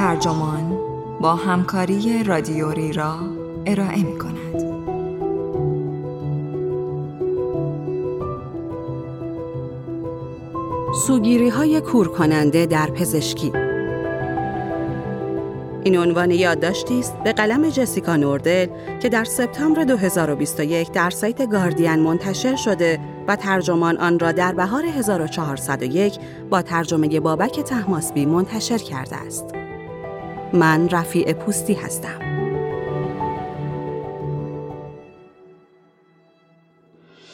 ترجمان با همکاری رادیوری را ارائه می کند. سوگیری های کورکننده در پزشکی این عنوان یادداشتی است به قلم جسیکا نوردل که در سپتامبر 2021 در سایت گاردین منتشر شده و ترجمان آن را در بهار 1401 با ترجمه بابک تحماسبی منتشر کرده است. من رفیع پوستی هستم.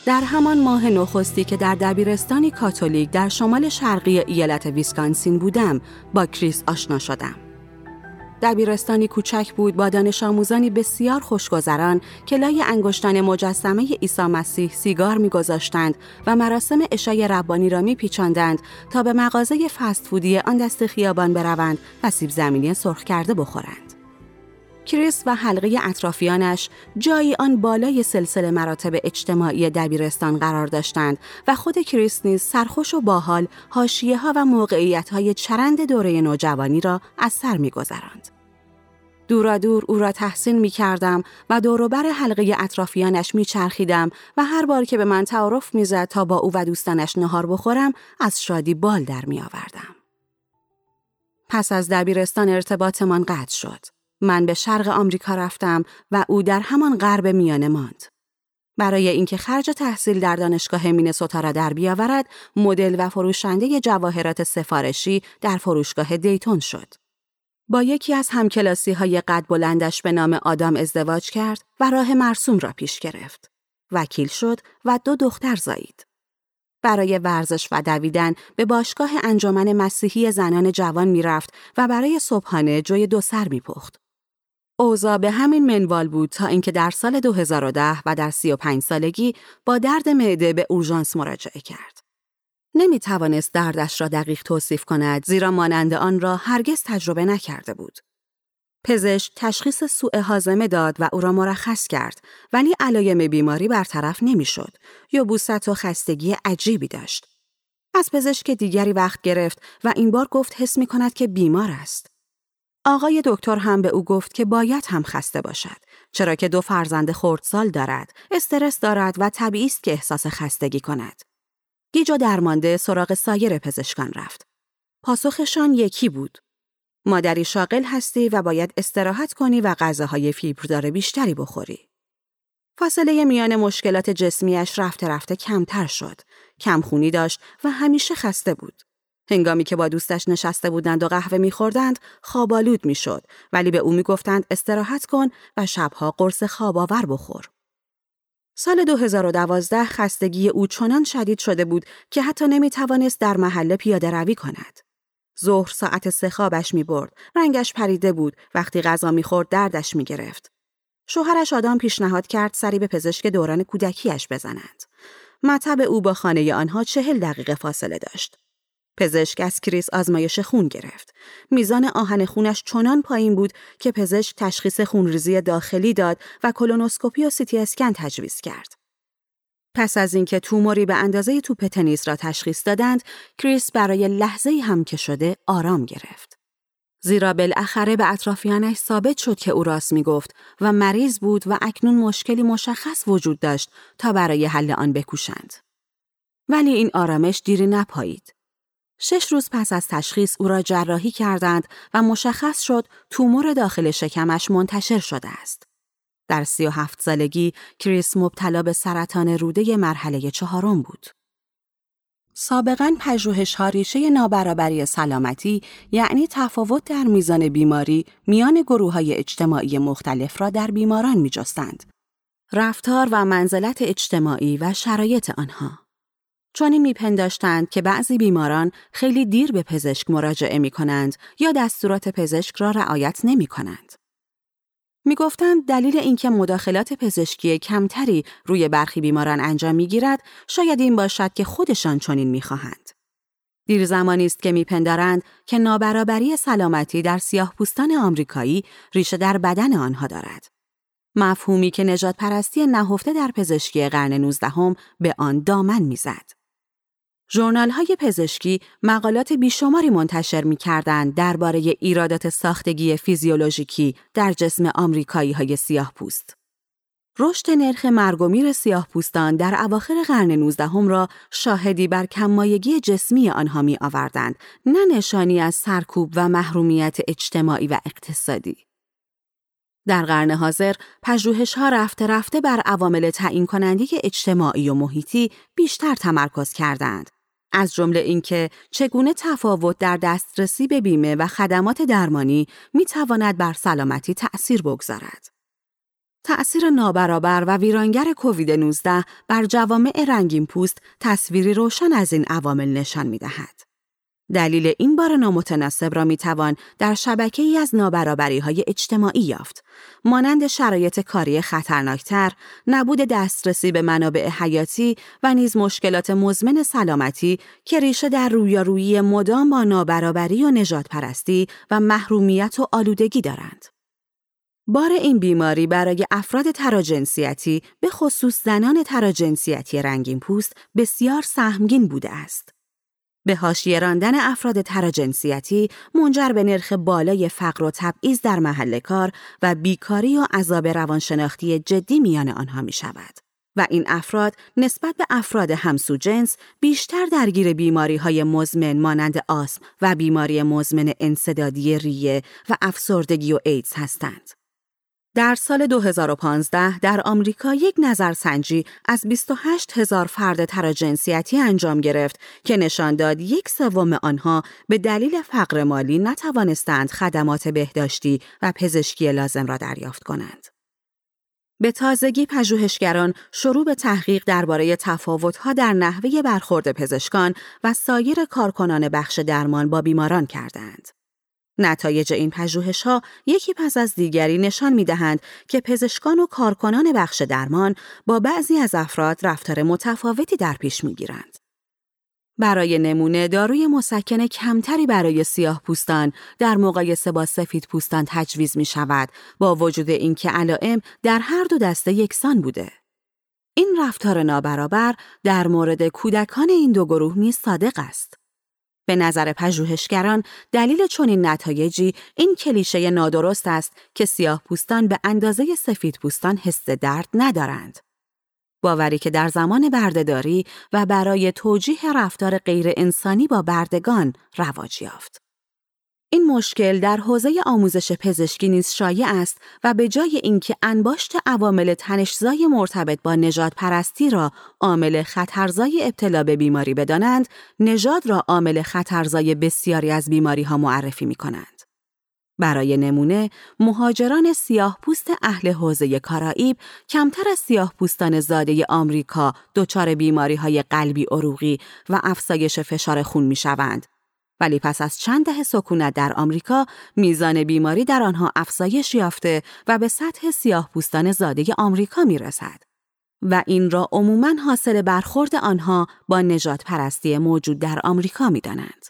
در همان ماه نخستی که در دبیرستانی کاتولیک در شمال شرقی ایالت ویسکانسین بودم با کریس آشنا شدم. دبیرستانی کوچک بود با دانش آموزانی بسیار خوشگذران که لای انگشتان مجسمه عیسی مسیح سیگار میگذاشتند و مراسم اشای ربانی را میپیچاندند تا به مغازه فست فودی آن دست خیابان بروند و سیب زمینی سرخ کرده بخورند. کریس و حلقه اطرافیانش جایی آن بالای سلسله مراتب اجتماعی دبیرستان قرار داشتند و خود کریس نیز سرخوش و باحال حاشیه ها و موقعیت های چرند دوره نوجوانی را از سر میگذراند. دورا دور او را تحسین می کردم و دوروبر حلقه اطرافیانش می چرخیدم و هر بار که به من تعارف می زد تا با او و دوستانش نهار بخورم از شادی بال در می آوردم. پس از دبیرستان ارتباطمان قطع شد. من به شرق آمریکا رفتم و او در همان غرب میانه ماند. برای اینکه خرج تحصیل در دانشگاه مینسوتا را در بیاورد، مدل و فروشنده جواهرات سفارشی در فروشگاه دیتون شد. با یکی از همکلاسی های قد بلندش به نام آدام ازدواج کرد و راه مرسوم را پیش گرفت. وکیل شد و دو دختر زایید. برای ورزش و دویدن به باشگاه انجمن مسیحی زنان جوان می‌رفت و برای صبحانه جوی دو سر میپخت. اوضاع به همین منوال بود تا اینکه در سال 2010 و در 35 سالگی با درد معده به اورژانس مراجعه کرد. نمی توانست دردش را دقیق توصیف کند زیرا مانند آن را هرگز تجربه نکرده بود. پزشک تشخیص سوء حازمه داد و او را مرخص کرد ولی علایم بیماری برطرف نمی‌شد یا بوست و خستگی عجیبی داشت. از پزشک دیگری وقت گرفت و این بار گفت حس می کند که بیمار است. آقای دکتر هم به او گفت که باید هم خسته باشد چرا که دو فرزند خردسال دارد استرس دارد و طبیعی است که احساس خستگی کند گیج و درمانده سراغ سایر پزشکان رفت. پاسخشان یکی بود. مادری شاغل هستی و باید استراحت کنی و غذاهای فیبردار بیشتری بخوری. فاصله میان مشکلات جسمیش رفته رفته کمتر شد. کمخونی داشت و همیشه خسته بود. هنگامی که با دوستش نشسته بودند و قهوه میخوردند خوابالود می‌شد. ولی به او می‌گفتند استراحت کن و شبها قرص خواب آور بخور. سال 2012 خستگی او چنان شدید شده بود که حتی نمی توانست در محله پیاده روی کند. ظهر ساعت سه خوابش می برد. رنگش پریده بود. وقتی غذا می خورد دردش می گرفت. شوهرش آدم پیشنهاد کرد سری به پزشک دوران کودکیش بزنند. مطب او با خانه آنها چهل دقیقه فاصله داشت. پزشک از کریس آزمایش خون گرفت. میزان آهن خونش چنان پایین بود که پزشک تشخیص خونریزی داخلی داد و کولونوسکوپی و سیتی اسکن تجویز کرد. پس از اینکه توموری به اندازه توپ تنیس را تشخیص دادند، کریس برای لحظه هم که شده آرام گرفت. زیرا بالاخره به اطرافیانش ثابت شد که او راست می گفت و مریض بود و اکنون مشکلی مشخص وجود داشت تا برای حل آن بکوشند. ولی این آرامش دیری نپایید. شش روز پس از تشخیص او را جراحی کردند و مشخص شد تومور داخل شکمش منتشر شده است. در سی و هفت سالگی کریس مبتلا به سرطان روده مرحله چهارم بود. سابقا پژوهش ها ریشه نابرابری سلامتی یعنی تفاوت در میزان بیماری میان گروه های اجتماعی مختلف را در بیماران می جستند. رفتار و منزلت اجتماعی و شرایط آنها چون میپنداشتند که بعضی بیماران خیلی دیر به پزشک مراجعه می کنند یا دستورات پزشک را رعایت نمی کنند. می گفتند دلیل اینکه مداخلات پزشکی کمتری روی برخی بیماران انجام می گیرد شاید این باشد که خودشان چنین می خواهند. دیر زمانی است که میپندارند که نابرابری سلامتی در سیاه پوستان آمریکایی ریشه در بدن آنها دارد. مفهومی که نجات پرستی نهفته در پزشکی قرن نوزدهم به آن دامن می‌زد. ژورنال های پزشکی مقالات بیشماری منتشر می کردند درباره ایرادات ساختگی فیزیولوژیکی در جسم آمریکایی های سیاه پوست. رشد نرخ مرگ و سیاه پوستان در اواخر قرن 19 هم را شاهدی بر کمایگی جسمی آنها می آوردند، نه نشانی از سرکوب و محرومیت اجتماعی و اقتصادی. در قرن حاضر پژوهش ها رفته رفته بر عوامل تعیین کننده اجتماعی و محیطی بیشتر تمرکز کردند. از جمله اینکه چگونه تفاوت در دسترسی به بیمه و خدمات درمانی می تواند بر سلامتی تأثیر بگذارد. تأثیر نابرابر و ویرانگر کووید 19 بر جوامع رنگین پوست تصویری روشن از این عوامل نشان می دهد. دلیل این بار نامتناسب را می توان در شبکه ای از نابرابری های اجتماعی یافت، مانند شرایط کاری خطرناکتر، نبود دسترسی به منابع حیاتی و نیز مشکلات مزمن سلامتی که ریشه در رویارویی مدام با نابرابری و نجات پرستی و محرومیت و آلودگی دارند. بار این بیماری برای افراد تراجنسیتی به خصوص زنان تراجنسیتی رنگین پوست بسیار سهمگین بوده است. به حاشیه راندن افراد تراجنسیتی منجر به نرخ بالای فقر و تبعیض در محل کار و بیکاری و عذاب روانشناختی جدی میان آنها می شود. و این افراد نسبت به افراد همسو جنس بیشتر درگیر بیماری های مزمن مانند آسم و بیماری مزمن انصدادی ریه و افسردگی و ایدز هستند. در سال 2015 در آمریکا یک نظرسنجی از 28 هزار فرد تراجنسیتی انجام گرفت که نشان داد یک سوم آنها به دلیل فقر مالی نتوانستند خدمات بهداشتی و پزشکی لازم را دریافت کنند. به تازگی پژوهشگران شروع به تحقیق درباره تفاوت‌ها در نحوه برخورد پزشکان و سایر کارکنان بخش درمان با بیماران کردند. نتایج این پژوهش ها یکی پس از دیگری نشان می دهند که پزشکان و کارکنان بخش درمان با بعضی از افراد رفتار متفاوتی در پیش می گیرند. برای نمونه داروی مسکن کمتری برای سیاه پوستان در مقایسه با سفید پوستان تجویز می شود با وجود اینکه علائم در هر دو دسته یکسان بوده. این رفتار نابرابر در مورد کودکان این دو گروه نیز صادق است. به نظر پژوهشگران دلیل چنین نتایجی این کلیشه نادرست است که سیاه پوستان به اندازه سفید پوستان حس درد ندارند. باوری که در زمان بردهداری و برای توجیه رفتار غیر انسانی با بردگان رواج یافت. این مشکل در حوزه آموزش پزشکی نیز شایع است و به جای اینکه انباشت عوامل تنشزای مرتبط با نجات پرستی را عامل خطرزای ابتلا به بیماری بدانند، نژاد را عامل خطرزای بسیاری از بیماری ها معرفی می کنند. برای نمونه، مهاجران سیاه پوست اهل حوزه کارائیب کمتر از سیاه پوستان زاده آمریکا دچار بیماری های قلبی عروقی و افزایش فشار خون می شوند ولی پس از چند دهه سکونت در آمریکا میزان بیماری در آنها افزایش یافته و به سطح سیاه پوستان زاده آمریکا می رسد. و این را عموماً حاصل برخورد آنها با نجات پرستی موجود در آمریکا می دانند.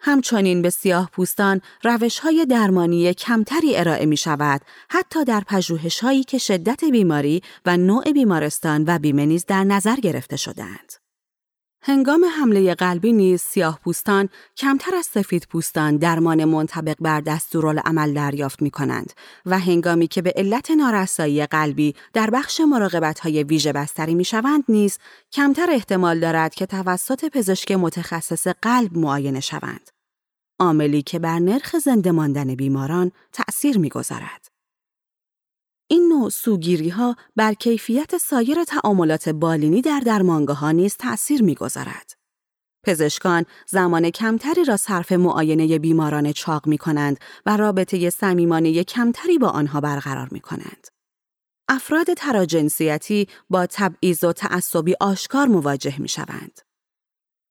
همچنین به سیاه پوستان روش های درمانی کمتری ارائه می شود حتی در پژوهش هایی که شدت بیماری و نوع بیمارستان و بیمه نیز در نظر گرفته شدند. هنگام حمله قلبی نیز سیاه پوستان کمتر از سفید پوستان درمان منطبق بر دستورالعمل دریافت می کنند و هنگامی که به علت نارسایی قلبی در بخش مراقبت های ویژه بستری می شوند نیز کمتر احتمال دارد که توسط پزشک متخصص قلب معاینه شوند. عاملی که بر نرخ زنده ماندن بیماران تأثیر می‌گذارد. این نوع سوگیری ها بر کیفیت سایر تعاملات بالینی در درمانگاه ها نیز تأثیر می‌گذارد. پزشکان زمان کمتری را صرف معاینه بیماران چاق می کنند و رابطه صمیمانه کمتری با آنها برقرار می کنند. افراد تراجنسیتی با تبعیض و تعصبی آشکار مواجه می شوند.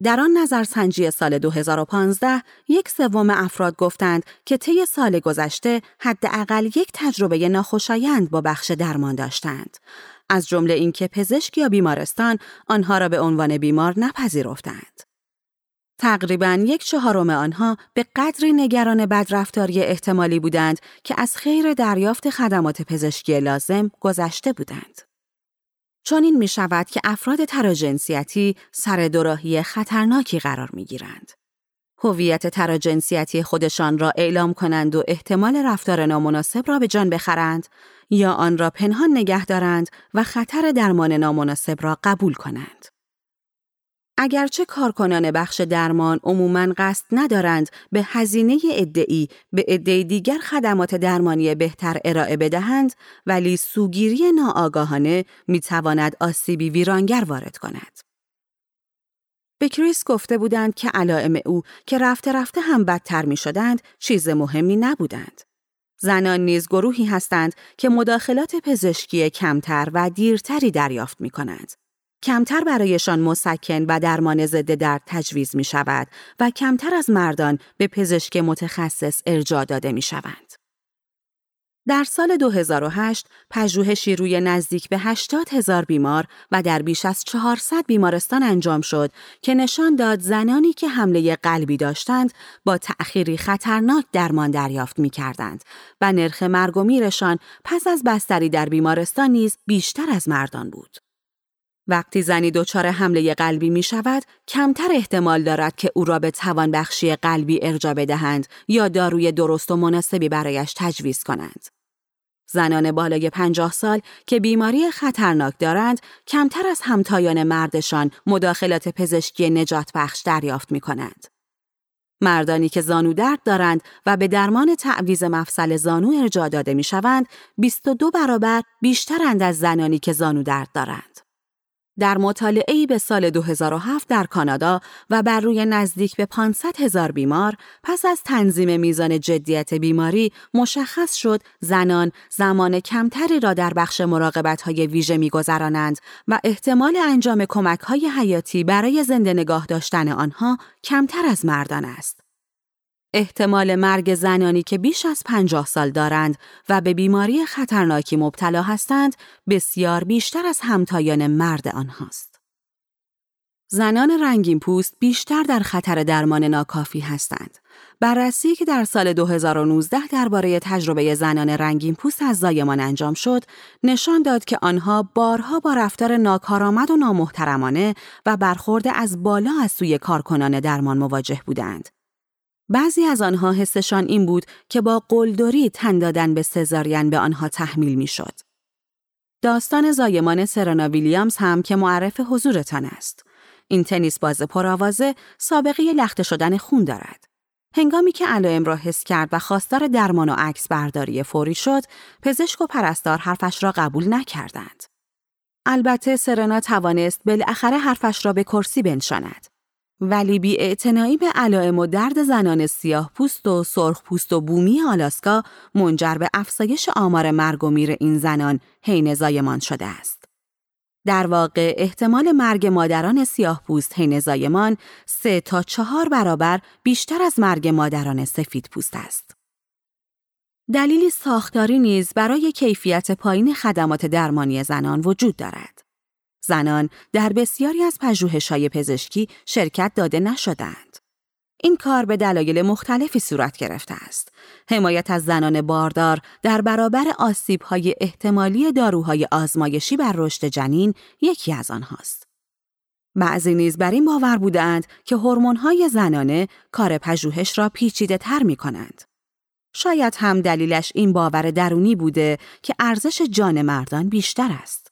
در آن نظرسنجی سال 2015 یک سوم افراد گفتند که طی سال گذشته حداقل یک تجربه ناخوشایند با بخش درمان داشتند. از جمله اینکه پزشک یا بیمارستان آنها را به عنوان بیمار نپذیرفتند. تقریبا یک چهارم آنها به قدری نگران بدرفتاری احتمالی بودند که از خیر دریافت خدمات پزشکی لازم گذشته بودند. چون این می شود که افراد تراجنسیتی سر دوراهی خطرناکی قرار می گیرند. هویت تراجنسیتی خودشان را اعلام کنند و احتمال رفتار نامناسب را به جان بخرند یا آن را پنهان نگه دارند و خطر درمان نامناسب را قبول کنند. اگرچه کارکنان بخش درمان عموماً قصد ندارند به هزینه ادعی به ادعی دیگر خدمات درمانی بهتر ارائه بدهند ولی سوگیری ناآگاهانه می‌تواند آسیبی ویرانگر وارد کند. به کریس گفته بودند که علائم او که رفته رفته هم بدتر می شدند چیز مهمی نبودند. زنان نیز گروهی هستند که مداخلات پزشکی کمتر و دیرتری دریافت می کنند. کمتر برایشان مسکن و درمان ضد درد تجویز می شود و کمتر از مردان به پزشک متخصص ارجاع داده می شوند. در سال 2008 پژوهشی روی نزدیک به 80 هزار بیمار و در بیش از 400 بیمارستان انجام شد که نشان داد زنانی که حمله قلبی داشتند با تأخیری خطرناک درمان دریافت می کردند و نرخ مرگ و میرشان پس از بستری در بیمارستان نیز بیشتر از مردان بود. وقتی زنی دچار حمله قلبی می شود، کمتر احتمال دارد که او را به توانبخشی قلبی ارجا بدهند یا داروی درست و مناسبی برایش تجویز کنند. زنان بالای پنجاه سال که بیماری خطرناک دارند، کمتر از همتایان مردشان مداخلات پزشکی نجات بخش دریافت می کنند. مردانی که زانو درد دارند و به درمان تعویز مفصل زانو ارجاع داده می شوند، 22 برابر بیشترند از زنانی که زانو درد دارند. در مطالعه‌ای به سال 2007 در کانادا و بر روی نزدیک به 500 هزار بیمار پس از تنظیم میزان جدیت بیماری مشخص شد زنان زمان کمتری را در بخش مراقبت‌های ویژه می‌گذرانند و احتمال انجام کمک‌های حیاتی برای زنده نگاه داشتن آنها کمتر از مردان است. احتمال مرگ زنانی که بیش از پنجاه سال دارند و به بیماری خطرناکی مبتلا هستند بسیار بیشتر از همتایان مرد آنهاست. زنان رنگین پوست بیشتر در خطر درمان ناکافی هستند. بررسی که در سال 2019 درباره تجربه زنان رنگین پوست از زایمان انجام شد، نشان داد که آنها بارها با رفتار ناکارآمد و نامحترمانه و برخورد از بالا از سوی کارکنان درمان مواجه بودند. بعضی از آنها حسشان این بود که با قلدری تن دادن به سزارین به آنها تحمیل می‌شد. داستان زایمان سرانا ویلیامز هم که معرف حضورتان است. این تنیس باز پرآوازه سابقه لخته شدن خون دارد. هنگامی که علائم را حس کرد و خواستار درمان و عکس برداری فوری شد، پزشک و پرستار حرفش را قبول نکردند. البته سرنا توانست بالاخره حرفش را به کرسی بنشاند. ولی بی به علائم و درد زنان سیاه پوست و سرخ پوست و بومی آلاسکا منجر به افزایش آمار مرگ و میر این زنان حین زایمان شده است. در واقع احتمال مرگ مادران سیاه پوست حین زایمان سه تا چهار برابر بیشتر از مرگ مادران سفید پوست است. دلیلی ساختاری نیز برای کیفیت پایین خدمات درمانی زنان وجود دارد. زنان در بسیاری از های پزشکی شرکت داده نشدند. این کار به دلایل مختلفی صورت گرفته است. حمایت از زنان باردار در برابر های احتمالی داروهای آزمایشی بر رشد جنین یکی از آنهاست. بعضی نیز بر این باور بودند که های زنانه کار پژوهش را پیچیده تر می. شاید هم دلیلش این باور درونی بوده که ارزش جان مردان بیشتر است.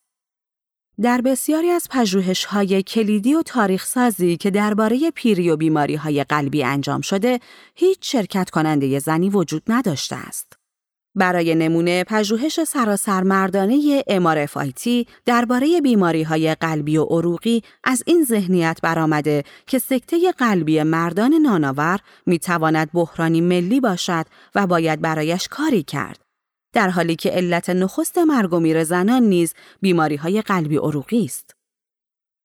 در بسیاری از های کلیدی و تاریخ سازی که درباره پیری و بیماری های قلبی انجام شده، هیچ شرکت کننده زنی وجود نداشته است. برای نمونه پژوهش سراسر مردانه MRFIT درباره بیماری های قلبی و عروقی از این ذهنیت برآمده که سکته قلبی مردان ناناور می تواند بحرانی ملی باشد و باید برایش کاری کرد در حالی که علت نخست مرگ و میر زنان نیز بیماری های قلبی عروقی است.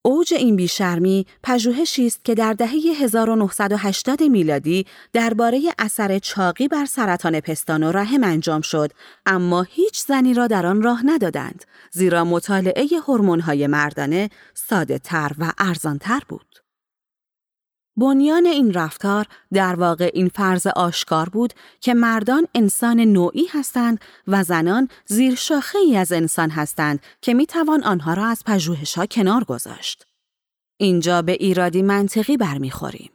اوج این بیشرمی پژوهشی است که در دهه 1980 میلادی درباره اثر چاقی بر سرطان پستان و رحم انجام شد اما هیچ زنی را در آن راه ندادند زیرا مطالعه هورمون‌های مردانه ساده تر و ارزان تر بود. بنیان این رفتار در واقع این فرض آشکار بود که مردان انسان نوعی هستند و زنان زیر شاخه ای از انسان هستند که می توان آنها را از پژوهش ها کنار گذاشت. اینجا به ایرادی منطقی برمیخوریم.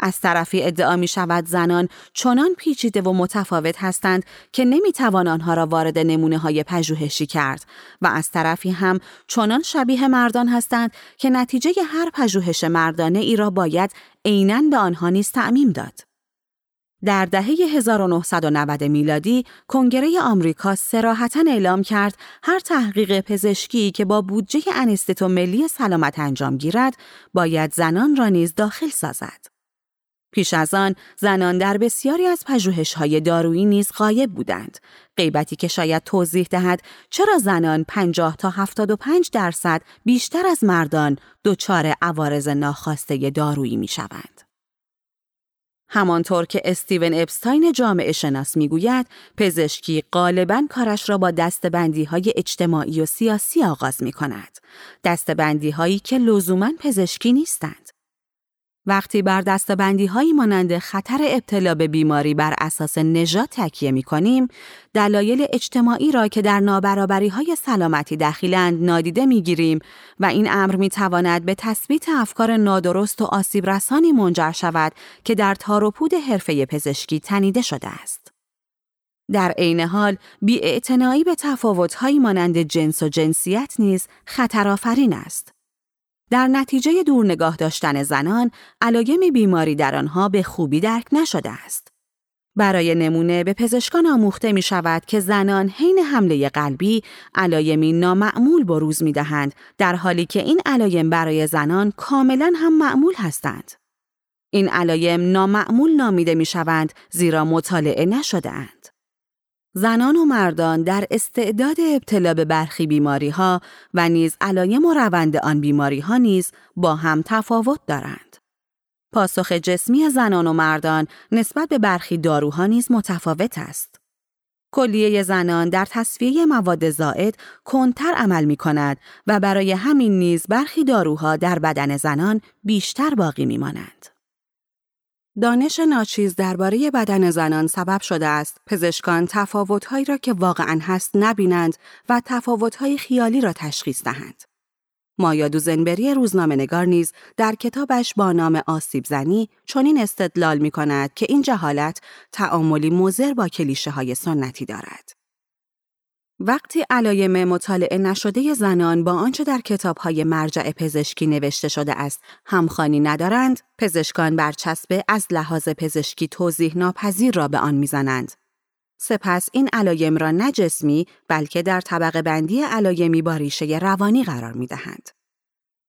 از طرفی ادعا می شود زنان چنان پیچیده و متفاوت هستند که نمی توان آنها را وارد نمونه های پژوهشی کرد و از طرفی هم چنان شبیه مردان هستند که نتیجه هر پژوهش مردانه ای را باید عینا به آنها نیز تعمیم داد. در دهه 1990 میلادی کنگره آمریکا سراحتا اعلام کرد هر تحقیق پزشکی که با بودجه انستیتو ملی سلامت انجام گیرد باید زنان را نیز داخل سازد. پیش از آن زنان در بسیاری از پژوهش‌های دارویی نیز غایب بودند. غیبتی که شاید توضیح دهد چرا زنان 50 تا 75 درصد بیشتر از مردان دچار عوارض ناخواسته دارویی می‌شوند. همانطور که استیون اپستاین جامعه شناس می‌گوید پزشکی غالبا کارش را با دستبندی های اجتماعی و سیاسی آغاز می کند. دستبندی هایی که لزوما پزشکی نیستند. وقتی بر دستبندی هایی مانند خطر ابتلا به بیماری بر اساس نژاد تکیه می کنیم، دلایل اجتماعی را که در نابرابری های سلامتی دخیلند نادیده می گیریم و این امر می تواند به تثبیت افکار نادرست و آسیب رسانی منجر شود که در تاروپود حرفه پزشکی تنیده شده است. در عین حال بیاعتنایی به تفاوت‌هایی مانند جنس و جنسیت نیز خطرآفرین است. در نتیجه دور نگاه داشتن زنان، علایم بیماری در آنها به خوبی درک نشده است. برای نمونه به پزشکان آموخته می شود که زنان حین حمله قلبی علایمی نامعمول بروز می دهند در حالی که این علایم برای زنان کاملا هم معمول هستند. این علایم نامعمول نامیده می شوند زیرا مطالعه نشده اند. زنان و مردان در استعداد ابتلا به برخی بیماری ها و نیز علایم و روند آن بیماری ها نیز با هم تفاوت دارند. پاسخ جسمی زنان و مردان نسبت به برخی داروها نیز متفاوت است. کلیه زنان در تصفیه مواد زائد کنتر عمل می کند و برای همین نیز برخی داروها در بدن زنان بیشتر باقی می مانند. دانش ناچیز درباره بدن زنان سبب شده است پزشکان تفاوتهایی را که واقعا هست نبینند و تفاوتهای خیالی را تشخیص دهند. مایا دوزنبری روزنامه نگار نیز در کتابش با نام آسیب زنی چنین استدلال می کند که این جهالت تعاملی مزر با کلیشه های سنتی دارد. وقتی علایم مطالعه نشده زنان با آنچه در کتابهای مرجع پزشکی نوشته شده است همخانی ندارند، پزشکان برچسب از لحاظ پزشکی توضیح ناپذیر را به آن می‌زنند. سپس این علایم را نه جسمی بلکه در طبقه بندی علایمی با ریشه روانی قرار می دهند.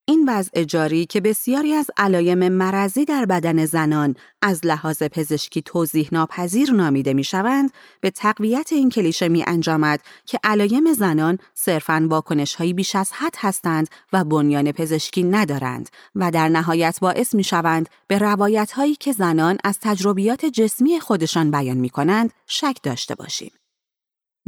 این وضع جاری که بسیاری از علایم مرضی در بدن زنان از لحاظ پزشکی توضیح ناپذیر نامیده می شوند به تقویت این کلیشه می انجامد که علایم زنان صرفاً واکنش هایی بیش از حد هستند و بنیان پزشکی ندارند و در نهایت باعث می شوند به روایت هایی که زنان از تجربیات جسمی خودشان بیان می کنند شک داشته باشیم.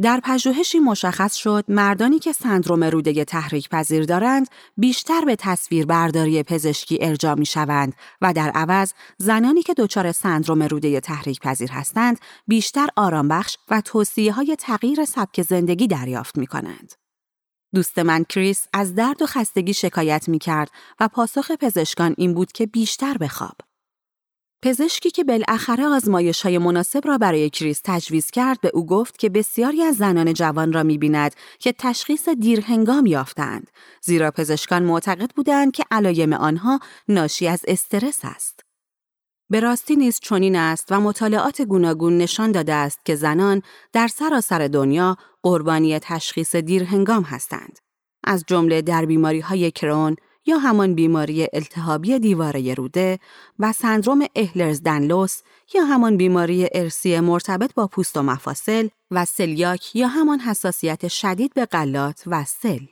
در پژوهشی مشخص شد مردانی که سندروم روده تحریک پذیر دارند بیشتر به تصویر برداری پزشکی ارجاع می شوند و در عوض زنانی که دچار سندروم روده تحریک پذیر هستند بیشتر آرام بخش و توصیه های تغییر سبک زندگی دریافت می کنند. دوست من کریس از درد و خستگی شکایت می کرد و پاسخ پزشکان این بود که بیشتر بخواب. پزشکی که بالاخره آزمایش های مناسب را برای کریس تجویز کرد به او گفت که بسیاری از زنان جوان را می بیند که تشخیص دیرهنگام یافتند زیرا پزشکان معتقد بودند که علایم آنها ناشی از استرس است. به راستی نیز چنین است و مطالعات گوناگون نشان داده است که زنان در سراسر دنیا قربانی تشخیص دیرهنگام هستند. از جمله در بیماری های کرون، یا همان بیماری التهابی دیواره روده و سندروم اهلرز دنلوس یا همان بیماری ارسی مرتبط با پوست و مفاصل و سلیاک یا همان حساسیت شدید به غلات و سل.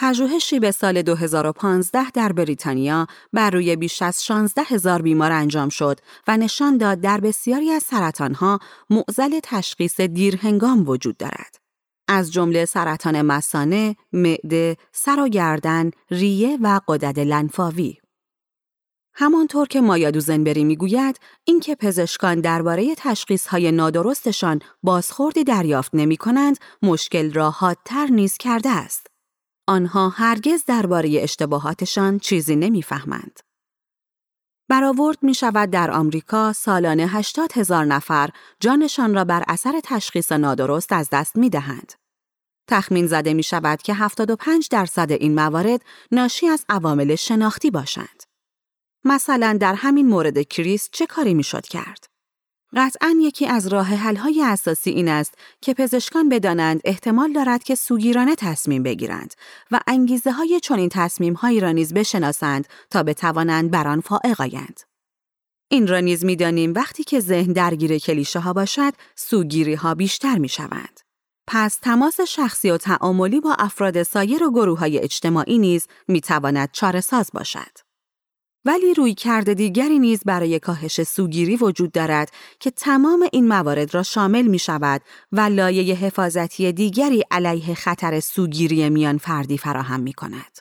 پژوهشی به سال 2015 در بریتانیا بر روی بیش از 16 هزار بیمار انجام شد و نشان داد در بسیاری از سرطانها معزل تشخیص دیرهنگام وجود دارد. از جمله سرطان مسانه، معده، سر و گردن، ریه و قدرت لنفاوی. همانطور که مایا دوزنبری می‌گوید اینکه پزشکان درباره تشخیصهای نادرستشان بازخوردی دریافت نمی کنند مشکل را حادتر نیز کرده است. آنها هرگز درباره اشتباهاتشان چیزی نمی‌فهمند. برآورد می شود در آمریکا سالانه 80 هزار نفر جانشان را بر اثر تشخیص نادرست از دست می دهند. تخمین زده می شود که 75 درصد این موارد ناشی از عوامل شناختی باشند. مثلا در همین مورد کریس چه کاری می شد کرد؟ قطعا یکی از راه های اساسی این است که پزشکان بدانند احتمال دارد که سوگیرانه تصمیم بگیرند و انگیزه های چنین تصمیم هایی را نیز بشناسند تا بتوانند بر آن فائق آیند. این را نیز می‌دانیم وقتی که ذهن درگیر کلیشه ها باشد سوگیری ها بیشتر می شوند. پس تماس شخصی و تعاملی با افراد سایر و گروه های اجتماعی نیز می تواند چاره ساز باشد. ولی روی کرده دیگری نیز برای کاهش سوگیری وجود دارد که تمام این موارد را شامل می شود و لایه حفاظتی دیگری علیه خطر سوگیری میان فردی فراهم می کند.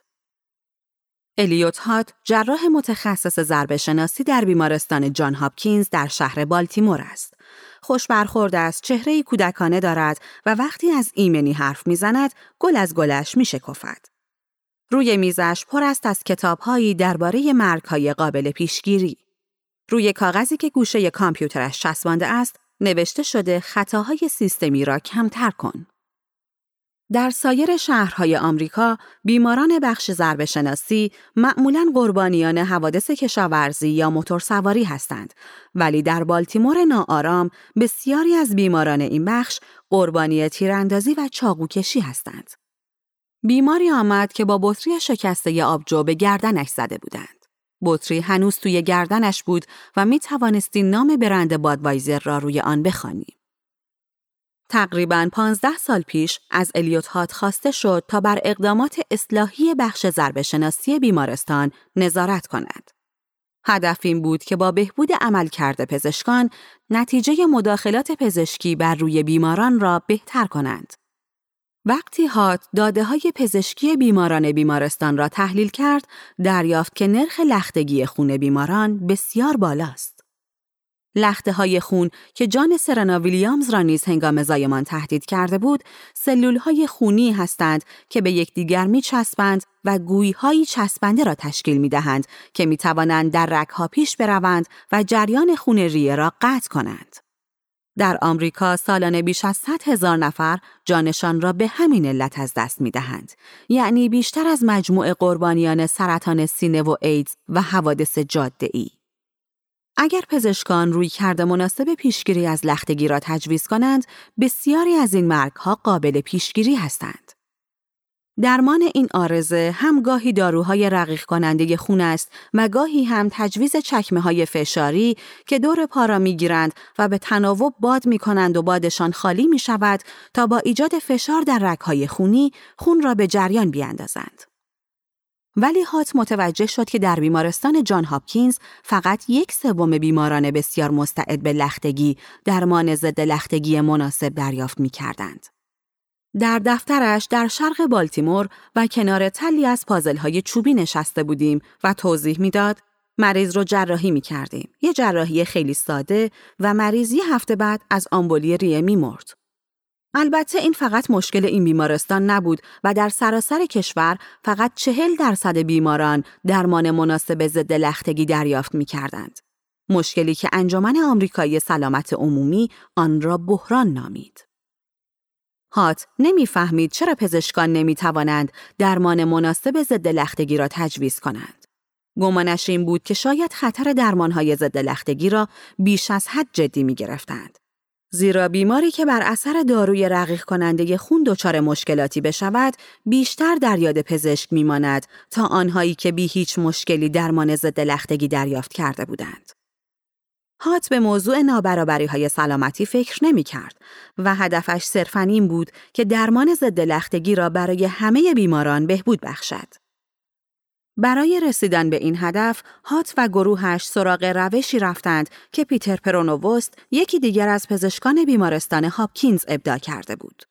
الیوت هات جراح متخصص ضربه شناسی در بیمارستان جان هاپکینز در شهر بالتیمور است. خوش برخورد است، چهره کودکانه دارد و وقتی از ایمنی حرف می‌زند، گل از گلش می شکفد. روی میزش پر است از کتابهایی درباره مرگهای قابل پیشگیری. روی کاغذی که گوشه کامپیوترش چسبانده است، نوشته شده خطاهای سیستمی را کمتر کن. در سایر شهرهای آمریکا، بیماران بخش ضربه شناسی معمولاً قربانیان حوادث کشاورزی یا موتورسواری هستند، ولی در بالتیمور ناآرام بسیاری از بیماران این بخش قربانی تیراندازی و چاقوکشی هستند. بیماری آمد که با بطری شکسته آبجو به گردنش زده بودند. بطری هنوز توی گردنش بود و می توانستی نام برند بادوایزر را روی آن بخوانی. تقریبا 15 سال پیش از الیوت هات خواسته شد تا بر اقدامات اصلاحی بخش ضربه شناسی بیمارستان نظارت کند. هدف این بود که با بهبود عمل کرده پزشکان نتیجه مداخلات پزشکی بر روی بیماران را بهتر کنند. وقتی هات داده های پزشکی بیماران بیمارستان را تحلیل کرد، دریافت که نرخ لختگی خون بیماران بسیار بالاست. لخته های خون که جان سرنا ویلیامز را نیز هنگام زایمان تهدید کرده بود، سلول های خونی هستند که به یکدیگر می چسبند و گویی های چسبنده را تشکیل می دهند که می توانند در رگ ها پیش بروند و جریان خون ریه را قطع کنند. در آمریکا سالانه بیش از 100 هزار نفر جانشان را به همین علت از دست می دهند. یعنی بیشتر از مجموع قربانیان سرطان سینه و ایدز و حوادث جاده ای. اگر پزشکان روی کرده مناسب پیشگیری از لختگی را تجویز کنند، بسیاری از این مرگ ها قابل پیشگیری هستند. درمان این آرزه هم گاهی داروهای رقیق کننده خون است و گاهی هم تجویز چکمه های فشاری که دور پا را می گیرند و به تناوب باد می کنند و بادشان خالی می شود تا با ایجاد فشار در رگهای خونی خون را به جریان بیاندازند. ولی هات متوجه شد که در بیمارستان جان هاپکینز فقط یک سوم بیماران بسیار مستعد به لختگی درمان ضد لختگی مناسب دریافت می کردند. در دفترش در شرق بالتیمور و کنار تلی از پازل های چوبی نشسته بودیم و توضیح می‌داد مریض رو جراحی می کردیم. یه جراحی خیلی ساده و مریض یه هفته بعد از آمبولی ریه می مرد. البته این فقط مشکل این بیمارستان نبود و در سراسر کشور فقط چهل درصد بیماران درمان مناسب ضد لختگی دریافت می کردند. مشکلی که انجمن آمریکایی سلامت عمومی آن را بحران نامید. هات نمی‌فهمید چرا پزشکان نمی توانند درمان مناسب ضد لختگی را تجویز کنند. گمانش این بود که شاید خطر درمانهای ضد لختگی را بیش از حد جدی می گرفتند. زیرا بیماری که بر اثر داروی رقیق کننده خون دچار مشکلاتی بشود بیشتر در یاد پزشک میماند تا آنهایی که بی هیچ مشکلی درمان ضد لختگی دریافت کرده بودند. هات به موضوع نابرابری های سلامتی فکر نمی کرد و هدفش صرفاً این بود که درمان ضد لختگی را برای همه بیماران بهبود بخشد. برای رسیدن به این هدف، هات و گروهش سراغ روشی رفتند که پیتر پرونووست یکی دیگر از پزشکان بیمارستان هاپکینز ابدا کرده بود.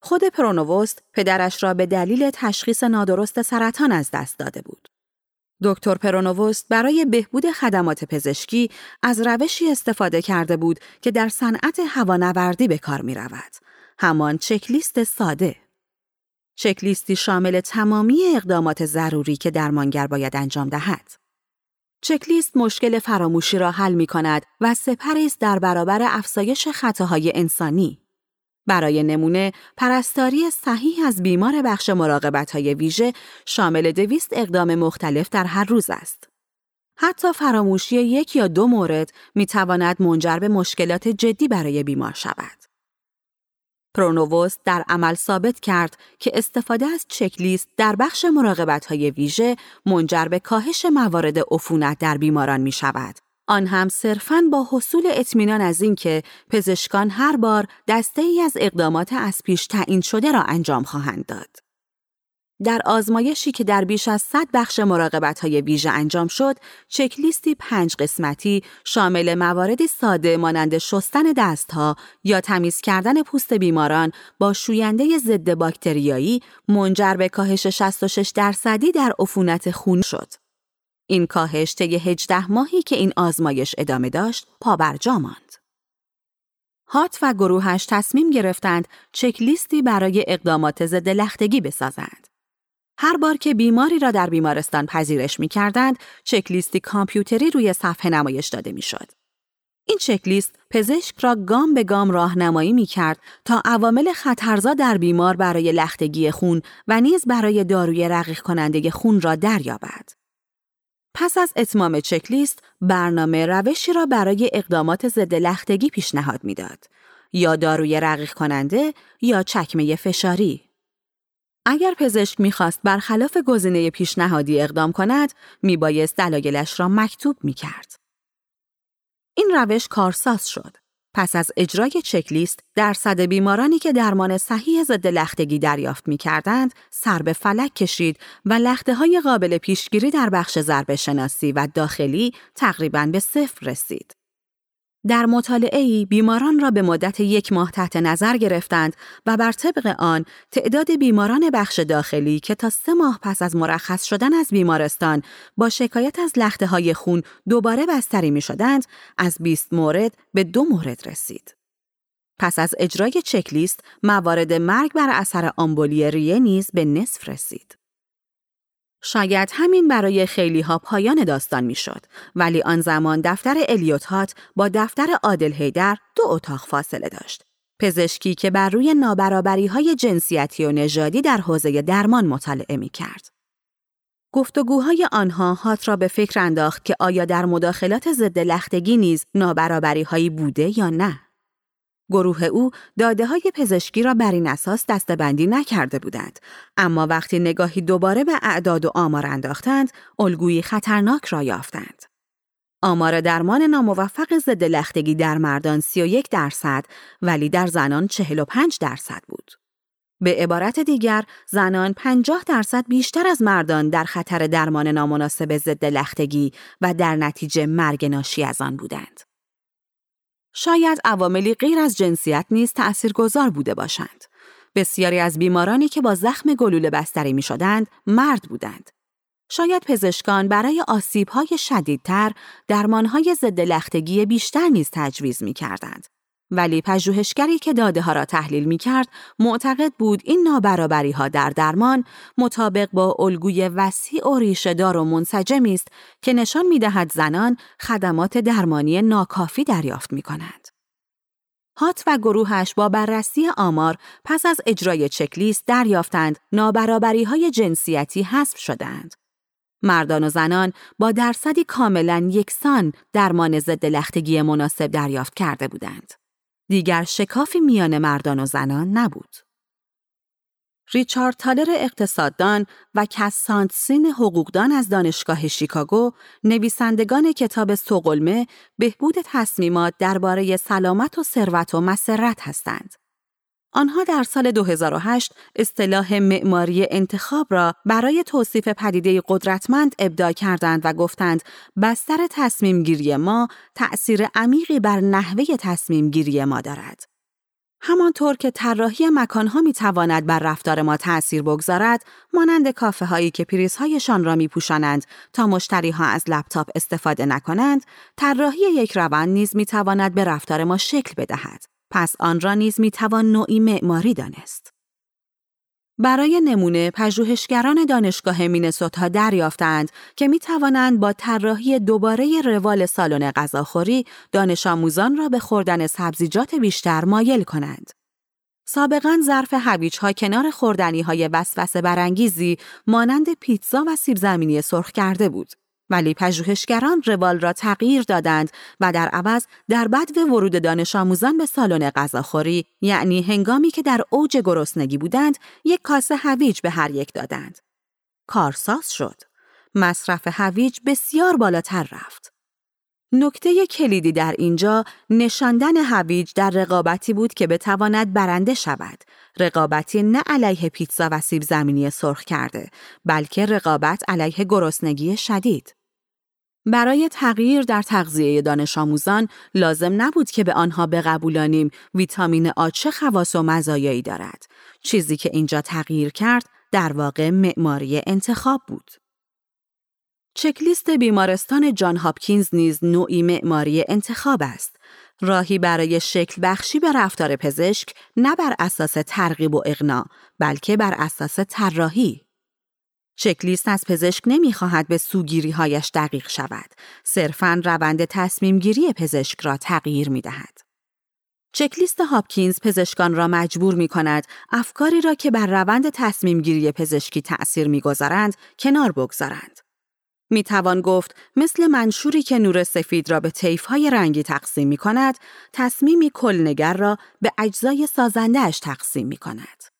خود پرونووست پدرش را به دلیل تشخیص نادرست سرطان از دست داده بود. دکتر پرونووست برای بهبود خدمات پزشکی از روشی استفاده کرده بود که در صنعت هوانوردی به کار می رود. همان چکلیست ساده. چکلیستی شامل تمامی اقدامات ضروری که درمانگر باید انجام دهد. چکلیست مشکل فراموشی را حل می کند و سپری است در برابر افزایش خطاهای انسانی. برای نمونه پرستاری صحیح از بیمار بخش مراقبت های ویژه شامل دویست اقدام مختلف در هر روز است. حتی فراموشی یک یا دو مورد می تواند منجر به مشکلات جدی برای بیمار شود. پرونووست در عمل ثابت کرد که استفاده از چکلیست در بخش مراقبت های ویژه منجر به کاهش موارد عفونت در بیماران می شود آن هم صرفاً با حصول اطمینان از اینکه پزشکان هر بار دسته ای از اقدامات از پیش تعیین شده را انجام خواهند داد. در آزمایشی که در بیش از 100 بخش مراقبت های ویژه انجام شد، چکلیستی پنج قسمتی شامل مواردی ساده مانند شستن دستها یا تمیز کردن پوست بیماران با شوینده ضد باکتریایی منجر به کاهش 66 درصدی در عفونت خون شد. این کاهش طی 18 ماهی که این آزمایش ادامه داشت پابرجا ماند. هات و گروهش تصمیم گرفتند چکلیستی برای اقدامات ضد لختگی بسازند. هر بار که بیماری را در بیمارستان پذیرش می کردند، چکلیستی کامپیوتری روی صفحه نمایش داده می شد. این چکلیست پزشک را گام به گام راهنمایی می کرد تا عوامل خطرزا در بیمار برای لختگی خون و نیز برای داروی رقیق کننده خون را دریابد. پس از اتمام چکلیست، برنامه روشی را برای اقدامات ضد لختگی پیشنهاد می‌داد. یا داروی رقیق کننده یا چکمه فشاری. اگر پزشک می‌خواست برخلاف گزینه پیشنهادی اقدام کند، میبایست دلایلش را مکتوب می‌کرد. این روش کارساز شد. پس از اجرای چکلیست، درصد بیمارانی که درمان صحیح ضد لختگی دریافت می کردند، سر به فلک کشید و لخته های قابل پیشگیری در بخش ضربه شناسی و داخلی تقریباً به صفر رسید. در مطالعه ای بیماران را به مدت یک ماه تحت نظر گرفتند و بر طبق آن تعداد بیماران بخش داخلی که تا سه ماه پس از مرخص شدن از بیمارستان با شکایت از لخته های خون دوباره بستری می شدند از 20 مورد به دو مورد رسید. پس از اجرای چکلیست موارد مرگ بر اثر آمبولی ریه نیز به نصف رسید. شاید همین برای خیلی ها پایان داستان می‌شد ولی آن زمان دفتر الیوت هات با دفتر عادل هیدر دو اتاق فاصله داشت. پزشکی که بر روی نابرابری های جنسیتی و نژادی در حوزه درمان مطالعه می کرد. گفتگوهای آنها هات را به فکر انداخت که آیا در مداخلات ضد لختگی نیز نابرابری هایی بوده یا نه؟ گروه او داده های پزشکی را بر این اساس دستبندی نکرده بودند. اما وقتی نگاهی دوباره به اعداد و آمار انداختند الگویی خطرناک را یافتند. آمار درمان ناموفق ضد لختگی در مردان 31 درصد ولی در زنان 45 درصد بود. به عبارت دیگر زنان 50 درصد بیشتر از مردان در خطر درمان نامناسب ضد لختگی و در نتیجه مرگ ناشی از آن بودند. شاید عواملی غیر از جنسیت نیز تأثیرگذار بوده باشند. بسیاری از بیمارانی که با زخم گلوله بستری می شدند مرد بودند. شاید پزشکان برای آسیبهای شدیدتر درمانهای ضد لختگی بیشتر نیز تجویز می کردند. ولی پژوهشگری که داده ها را تحلیل می کرد معتقد بود این نابرابری ها در درمان مطابق با الگوی وسیع و ریشهدار و منسجمی است که نشان می دهد زنان خدمات درمانی ناکافی دریافت می کنند. هات و گروهش با بررسی آمار پس از اجرای چکلیست دریافتند نابرابری های جنسیتی حذف شدند. مردان و زنان با درصدی کاملا یکسان درمان ضد لختگی مناسب دریافت کرده بودند. دیگر شکافی میان مردان و زنان نبود. ریچارد تالر اقتصاددان و کس سانتسین حقوقدان از دانشگاه شیکاگو نویسندگان کتاب سوقلمه بهبود تصمیمات درباره سلامت و ثروت و مسرت هستند. آنها در سال 2008 اصطلاح معماری انتخاب را برای توصیف پدیده قدرتمند ابداع کردند و گفتند بستر تصمیم گیری ما تأثیر عمیقی بر نحوه تصمیم گیری ما دارد. همانطور که طراحی مکانها می تواند بر رفتار ما تأثیر بگذارد، مانند کافه هایی که پریزهایشان را می پوشانند تا مشتری ها از لپتاپ استفاده نکنند، طراحی یک روند نیز می تواند به رفتار ما شکل بدهد. پس آن را نیز می توان نوعی معماری دانست. برای نمونه پژوهشگران دانشگاه مینسوتا دریافتند که می توانند با طراحی دوباره روال سالن غذاخوری دانش آموزان را به خوردن سبزیجات بیشتر مایل کنند. سابقا ظرف هویج ها کنار خوردنی های وسوسه برانگیزی مانند پیتزا و سیب زمینی سرخ کرده بود. ولی پژوهشگران روال را تغییر دادند و در عوض در بدو ورود دانش آموزان به سالن غذاخوری یعنی هنگامی که در اوج گرسنگی بودند یک کاسه هویج به هر یک دادند. کارساز شد. مصرف هویج بسیار بالاتر رفت. نکته کلیدی در اینجا نشاندن هویج در رقابتی بود که بتواند برنده شود. رقابتی نه علیه پیتزا و سیب زمینی سرخ کرده، بلکه رقابت علیه گرسنگی شدید. برای تغییر در تغذیه دانش آموزان لازم نبود که به آنها بقبولانیم ویتامین آ چه خواص و مزایایی دارد. چیزی که اینجا تغییر کرد در واقع معماری انتخاب بود. چکلیست بیمارستان جان هاپکینز نیز نوعی معماری انتخاب است. راهی برای شکل بخشی به رفتار پزشک نه بر اساس ترغیب و اغنا بلکه بر اساس طراحی. چکلیست از پزشک نمی‌خواهد به سوگیری هایش دقیق شود. صرفاً روند تصمیم گیری پزشک را تغییر می دهد. چکلیست هاپکینز پزشکان را مجبور می کند افکاری را که بر روند تصمیم گیری پزشکی تأثیر می گذارند کنار بگذارند. می توان گفت مثل منشوری که نور سفید را به های رنگی تقسیم می کند، تصمیمی کلنگر را به اجزای سازندهش تقسیم می کند.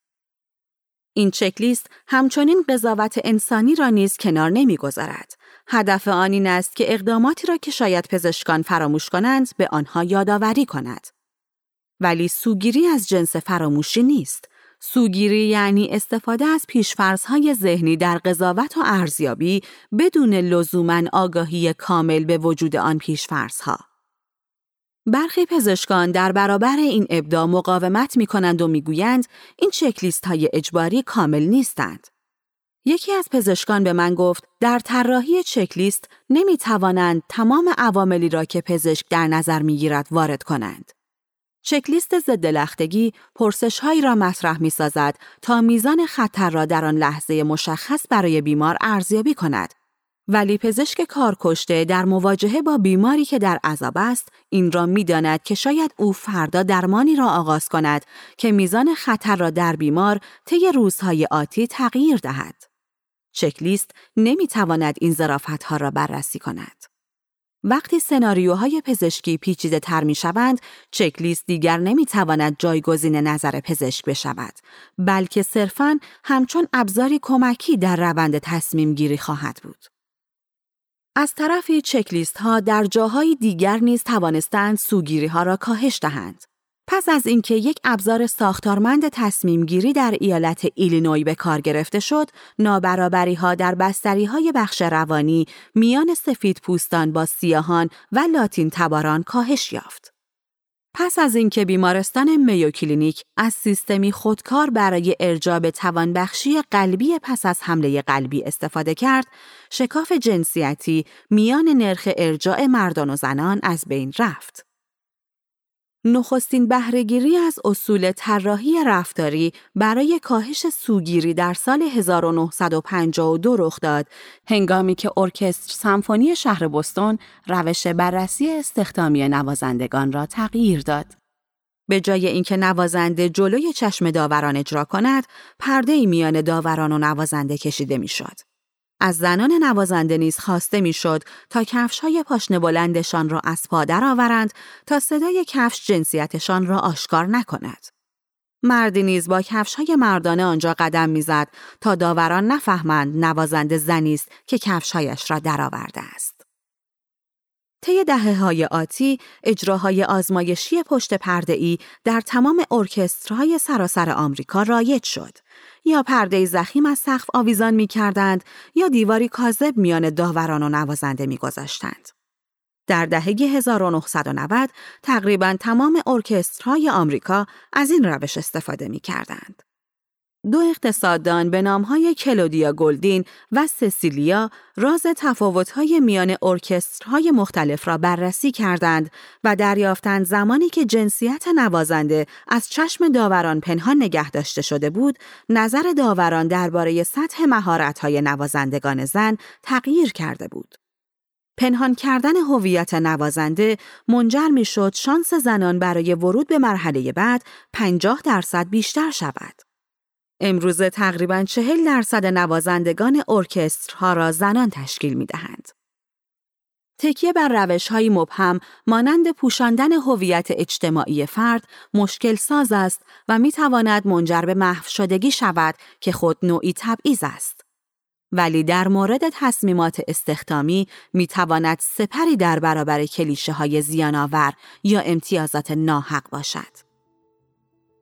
این چکلیست همچنین قضاوت انسانی را نیز کنار نمی‌گذارد. هدف آن این است که اقداماتی را که شاید پزشکان فراموش کنند به آنها یادآوری کند. ولی سوگیری از جنس فراموشی نیست. سوگیری یعنی استفاده از پیشفرزهای ذهنی در قضاوت و ارزیابی بدون لزوما آگاهی کامل به وجود آن پیشفرزها. برخی پزشکان در برابر این ابداع مقاومت می کنند و می‌گویند این چکلیست های اجباری کامل نیستند. یکی از پزشکان به من گفت در طراحی چکلیست نمی توانند تمام عواملی را که پزشک در نظر می گیرد وارد کنند. چکلیست ضد لختگی پرسش هایی را مطرح می سازد تا میزان خطر را در آن لحظه مشخص برای بیمار ارزیابی کند ولی پزشک کارکشته در مواجهه با بیماری که در عذاب است این را می‌داند که شاید او فردا درمانی را آغاز کند که میزان خطر را در بیمار طی روزهای آتی تغییر دهد. چکلیست نمی‌تواند این ها را بررسی کند. وقتی سناریوهای پزشکی پیچیده تر می شوند، چکلیست دیگر نمی تواند جایگزین نظر پزشک بشود، بلکه صرفاً همچون ابزاری کمکی در روند تصمیم گیری خواهد بود. از طرفی چکلیست ها در جاهای دیگر نیز توانستند سوگیری ها را کاهش دهند. پس از اینکه یک ابزار ساختارمند تصمیم گیری در ایالت ایلینوی به کار گرفته شد، نابرابری ها در بستری های بخش روانی میان سفید پوستان با سیاهان و لاتین تباران کاهش یافت. پس از اینکه بیمارستان میو کلینیک از سیستمی خودکار برای ارجاب توانبخشی قلبی پس از حمله قلبی استفاده کرد، شکاف جنسیتی میان نرخ ارجاع مردان و زنان از بین رفت. نخستین بهرهگیری از اصول طراحی رفتاری برای کاهش سوگیری در سال 1952 رخ داد هنگامی که ارکستر سمفونی شهر بستون روش بررسی استخدامی نوازندگان را تغییر داد. به جای اینکه نوازنده جلوی چشم داوران اجرا کند، پرده میان داوران و نوازنده کشیده می‌شد. از زنان نوازنده نیز خواسته می‌شد تا کفش های پاشنه بلندشان را از پا آورند تا صدای کفش جنسیتشان را آشکار نکند. مردی نیز با کفش های مردانه آنجا قدم می‌زد تا داوران نفهمند نوازنده زنی است که کفشهایش را درآورده است. طی دهه های آتی اجراهای آزمایشی پشت پرده ای در تمام ارکسترهای سراسر آمریکا رایج شد. یا پرده زخیم از سقف آویزان می کردند یا دیواری کاذب میان داوران و نوازنده می گذاشتند. در دهه 1990 تقریبا تمام ارکسترهای آمریکا از این روش استفاده می کردند. دو اقتصاددان به نامهای کلودیا گلدین و سسیلیا راز تفاوت‌های میان ارکسترهای مختلف را بررسی کردند و دریافتند زمانی که جنسیت نوازنده از چشم داوران پنهان نگه داشته شده بود، نظر داوران درباره سطح مهارت‌های نوازندگان زن تغییر کرده بود. پنهان کردن هویت نوازنده منجر می شد شانس زنان برای ورود به مرحله بعد 50 درصد بیشتر شود. امروزه تقریبا چهل درصد نوازندگان ارکسترها را زنان تشکیل می دهند. تکیه بر روش های مبهم مانند پوشاندن هویت اجتماعی فرد مشکل ساز است و می تواند منجر به محو شدگی شود که خود نوعی تبعیض است. ولی در مورد تصمیمات استخدامی می تواند سپری در برابر کلیشه های زیانآور یا امتیازات ناحق باشد.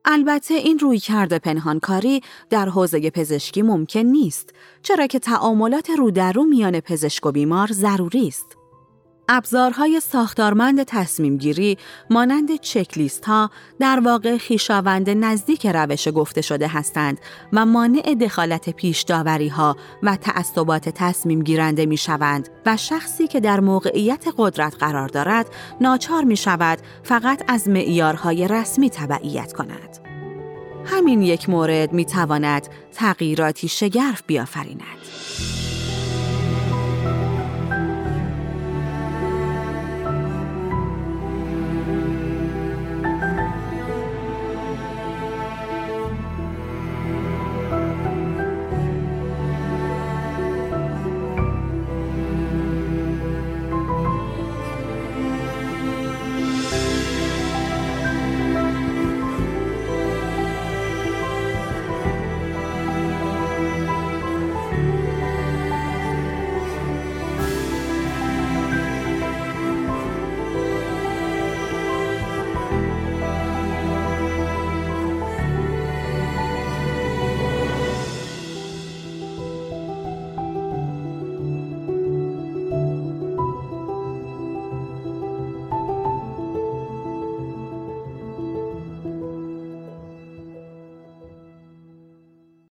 البته این روی کرده پنهانکاری در حوزه پزشکی ممکن نیست چرا که تعاملات رو در رو میان پزشک و بیمار ضروری است. ابزارهای ساختارمند تصمیم گیری مانند چکلیست ها در واقع خیشاوند نزدیک روش گفته شده هستند و مانع دخالت پیش داوری ها و تعصبات تصمیم گیرنده می شوند و شخصی که در موقعیت قدرت قرار دارد ناچار می شود فقط از معیارهای رسمی تبعیت کند. همین یک مورد می تواند تغییراتی شگرف بیافریند.